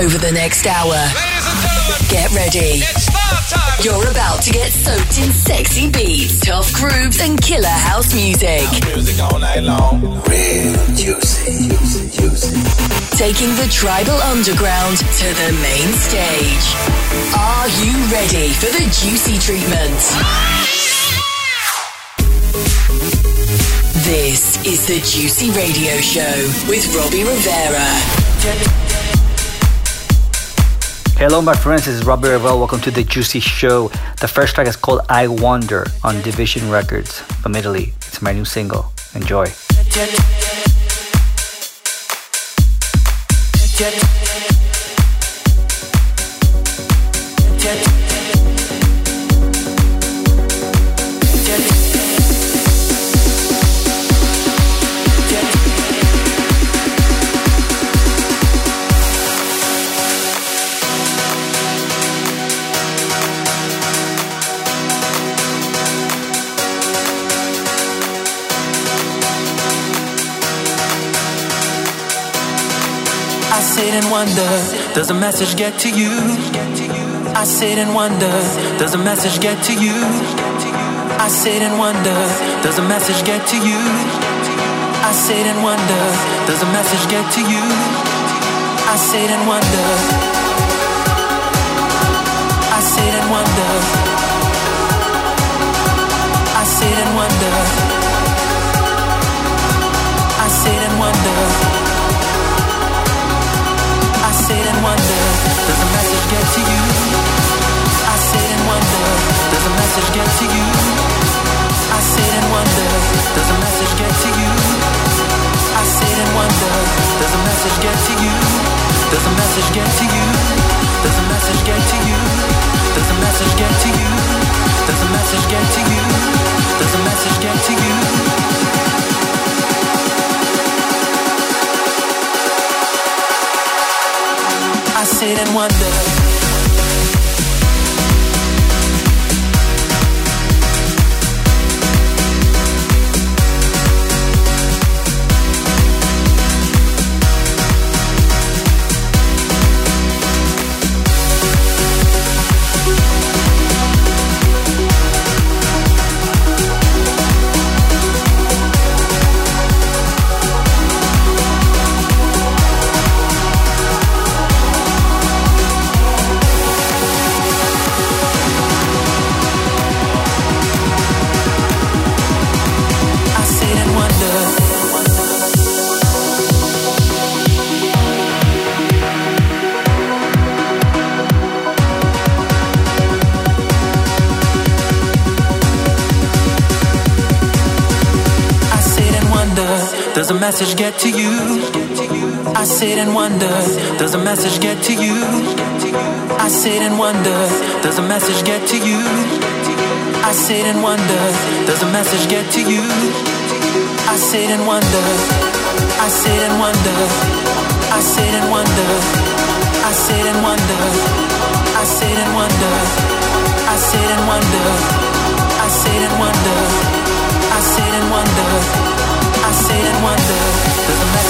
over the next hour. Get ready. You're about to get soaked in sexy beats, tough grooves, and killer house music. Music all night long. Real juicy, juicy, juicy. Taking the tribal underground to the main stage. Are you ready for the juicy treatment? This is the Juicy Radio Show with Robbie Rivera. Hello, my friends. This is Robbie Rivera. Welcome to the Juicy Show. The first track is called I Wonder on Division Records from Italy. It's my new single. Enjoy. Wonder, does a message get to you? I sit and wonder, does a message get to you? I sit and wonder, does a message get to you? I sit and wonder, does a message get to you? I sit and wonder. I sit and wonder. I sit and wonder. I sit and wonder. Get to you? I sit and wonder, does a message get to you? I sit and wonder, does a message get to you? I sit and wonder, does a message get to you? Does a message get to you? Does a message get to you? Does a message get to you? Does a message get to you? Does a message get to you? I sit and wonder. message get to you? I sit and wonder, does a message get to you? I sit and wonder, does a message get to you? I sit and wonder, does a message get to you? I sit and wonder, I sit and wonder, I sit and wonder, I sit and wonder, I sit and wonder, I sit and wonder, I sit and wonder, I sit and wonder. I said one wonder, doesn't matter.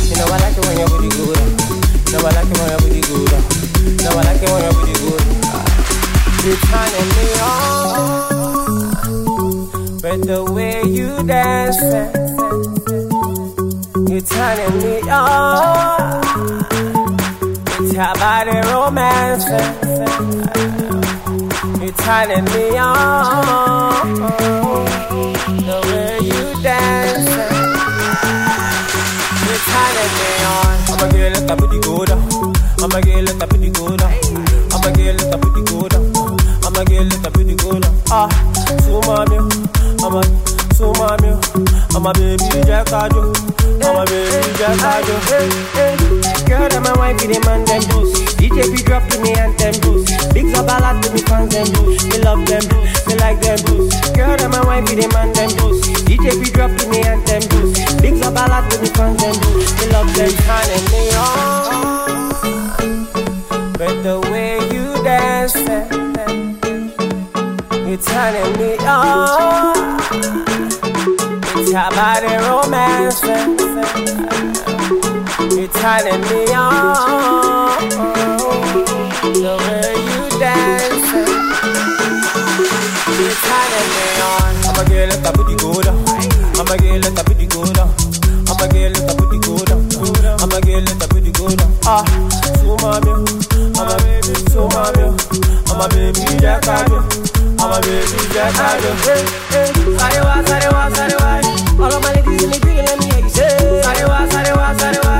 Baby Jack Ajo, I'm a baby Jack Ajo. Girl, I'm a wife, the man them boost. DJ be drop to me and them boost. Big up ballad to me fans them boost. Me love them, me like them boost. Girl, I'm a wife, the man them boost. DJ be drop to me and them boost. Big up ballad to me fans them boost. Me love them, turning me on. But the way you dance. Eh, eh. You're turning me on. It's your body romance. You're turning me on. The way you dance. You're turning me on. I'ma get let that booty go down. I'ma get let that booty go down. I'ma get let that booty go down. I'ma get let that booty go down. Ah, so mommy, I'm a baby, so mommy, I'm a baby, yeah, I'm a baby jack I do. Sarewa, sarewa, sarewa. All of my ladies in the green, let me hear you say. Sarewa, sarewa, sarewa.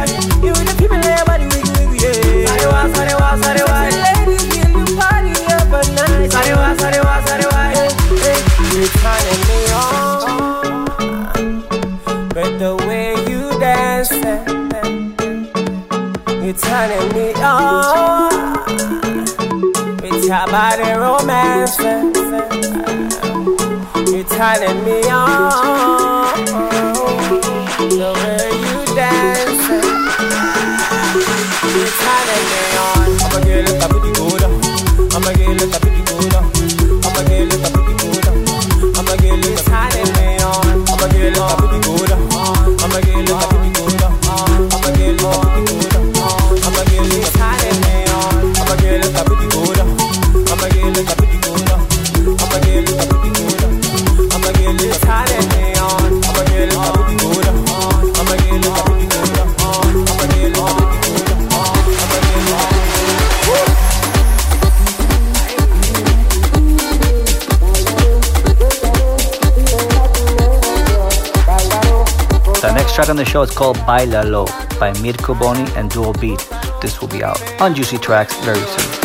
You the people there, body wiggle, wiggle, yeah. Sarewa, sarewa, sarewa. Ladies in the party up at night. Sarewa, sarewa, sarewa. You're turning me on. But the way you dance, you're turning me on. It's your body romance turning me on. Show is called Baila Lo by Mirko Boni and Dual Beat. This will be out on Juicy Tracks very soon.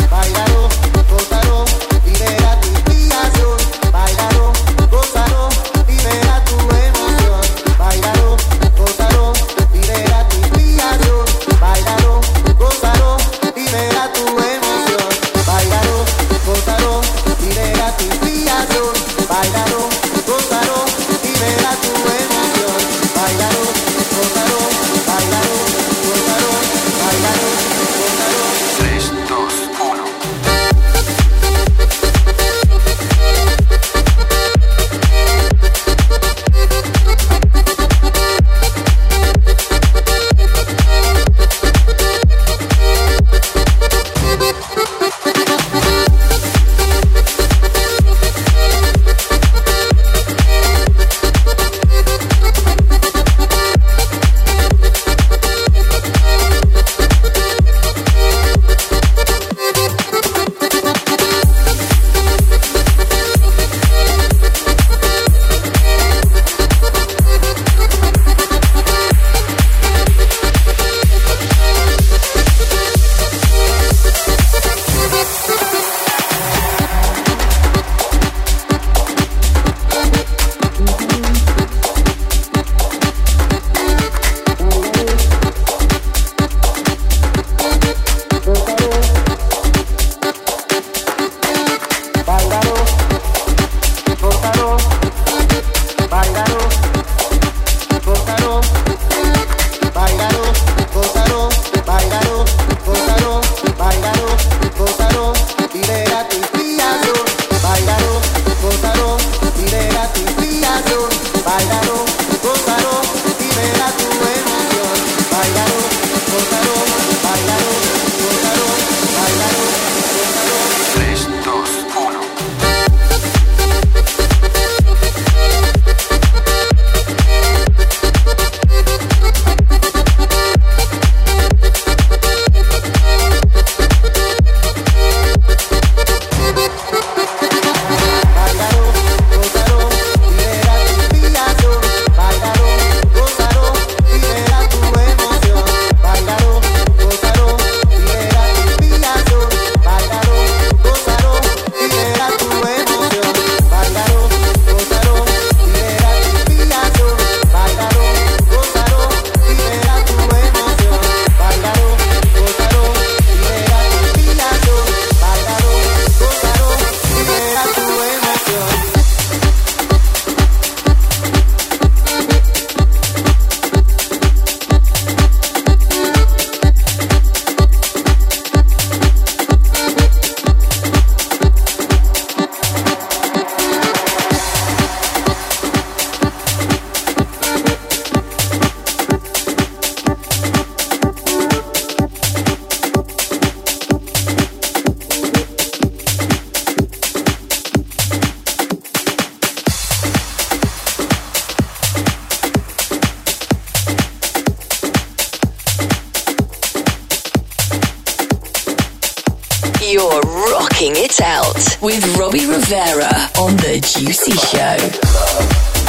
Rocking it out with Robbie Rivera on The Juicy Show.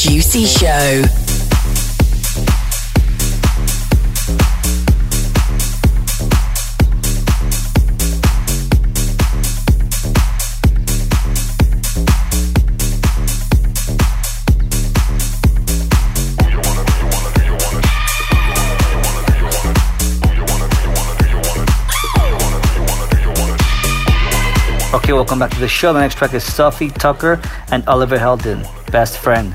Juicy Show. Okay, welcome back to the show. The next track is Sofi Tukker and Oliver Heldens, Best Friend.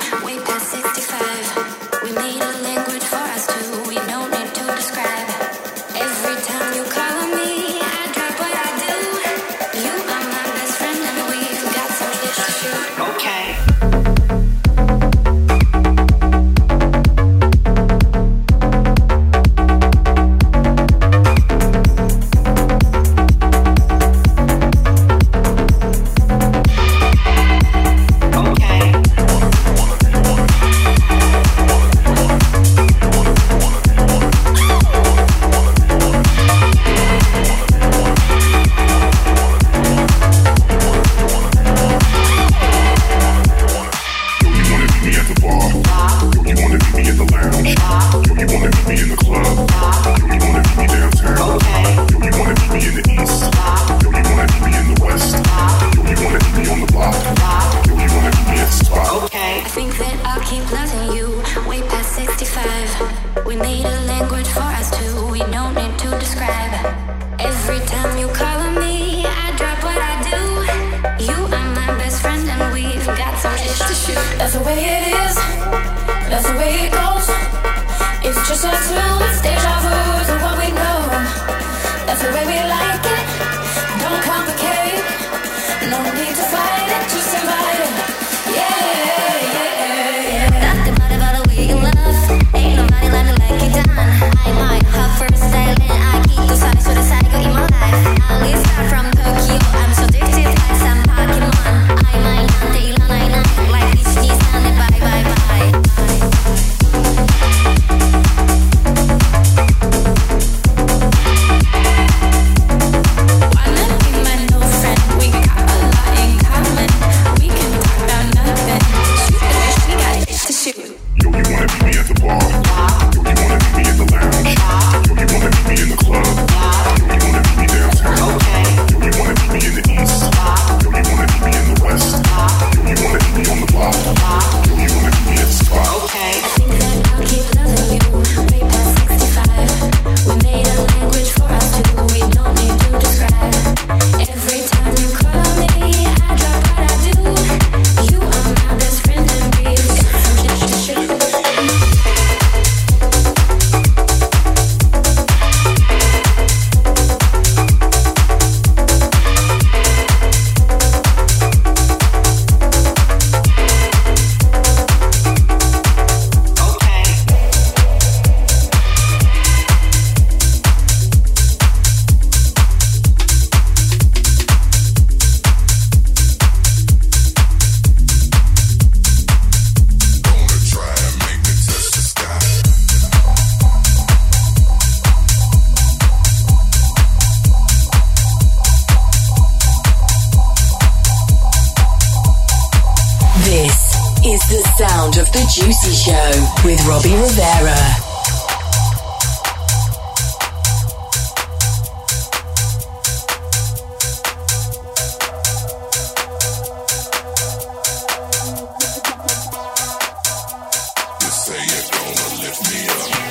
lift me up.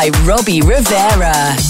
By Robbie Rivera.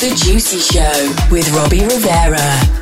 The Juicy Show with Robbie Rivera.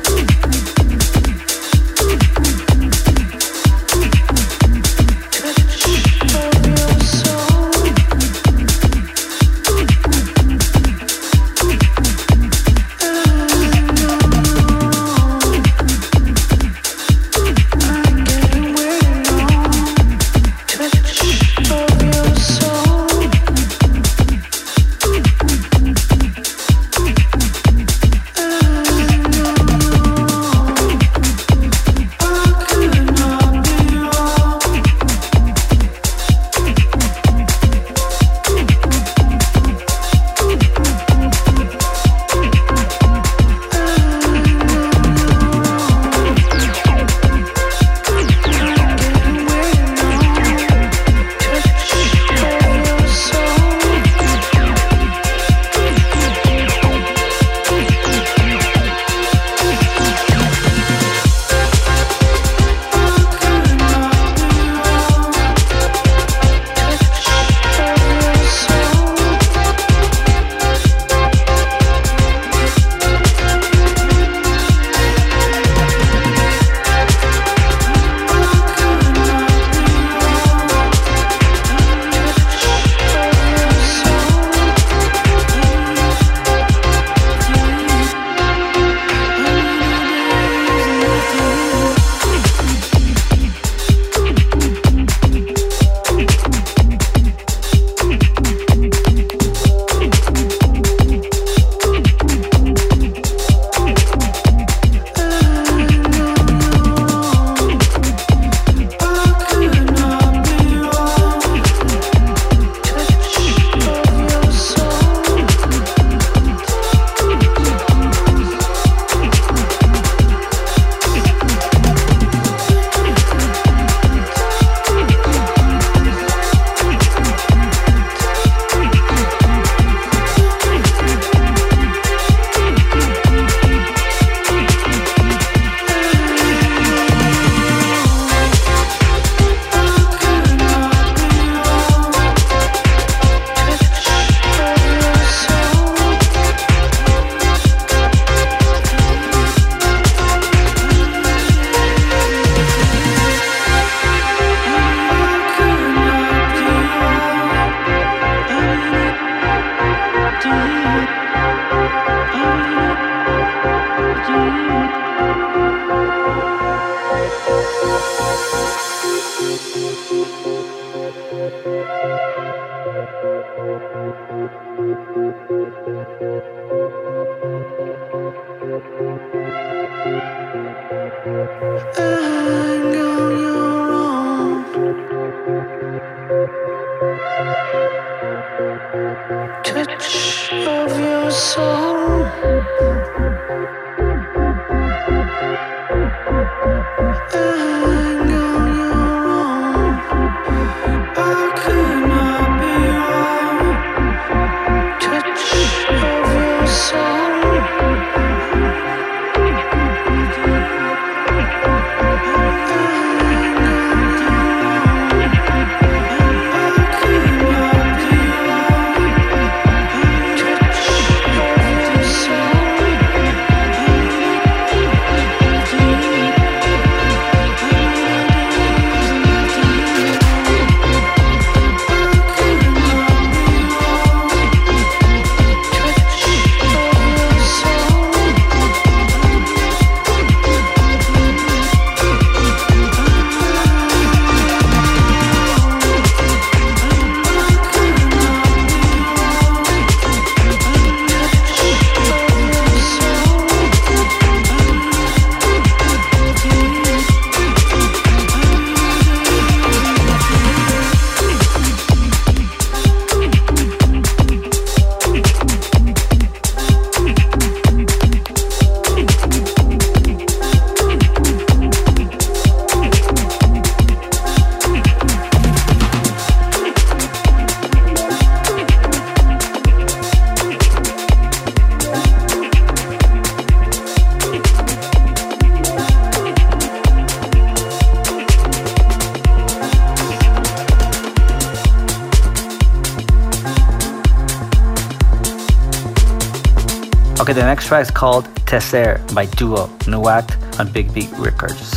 Okay, the next track is called Tesser by Duo, new act on Big Beat Records.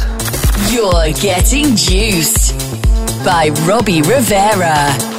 You're getting juiced by Robbie Rivera.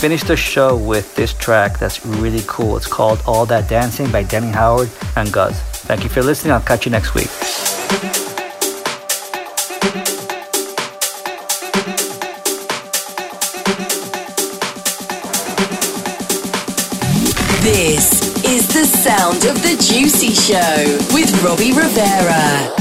Finish the show with this track that's really cool. It's called All That Dancing by Danny Howard and Guz. Thank you for listening. I'll catch you next week. This is the sound of the Juicy Show with Robbie Rivera.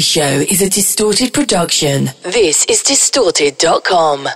Show is a distorted production. This is distorted.com.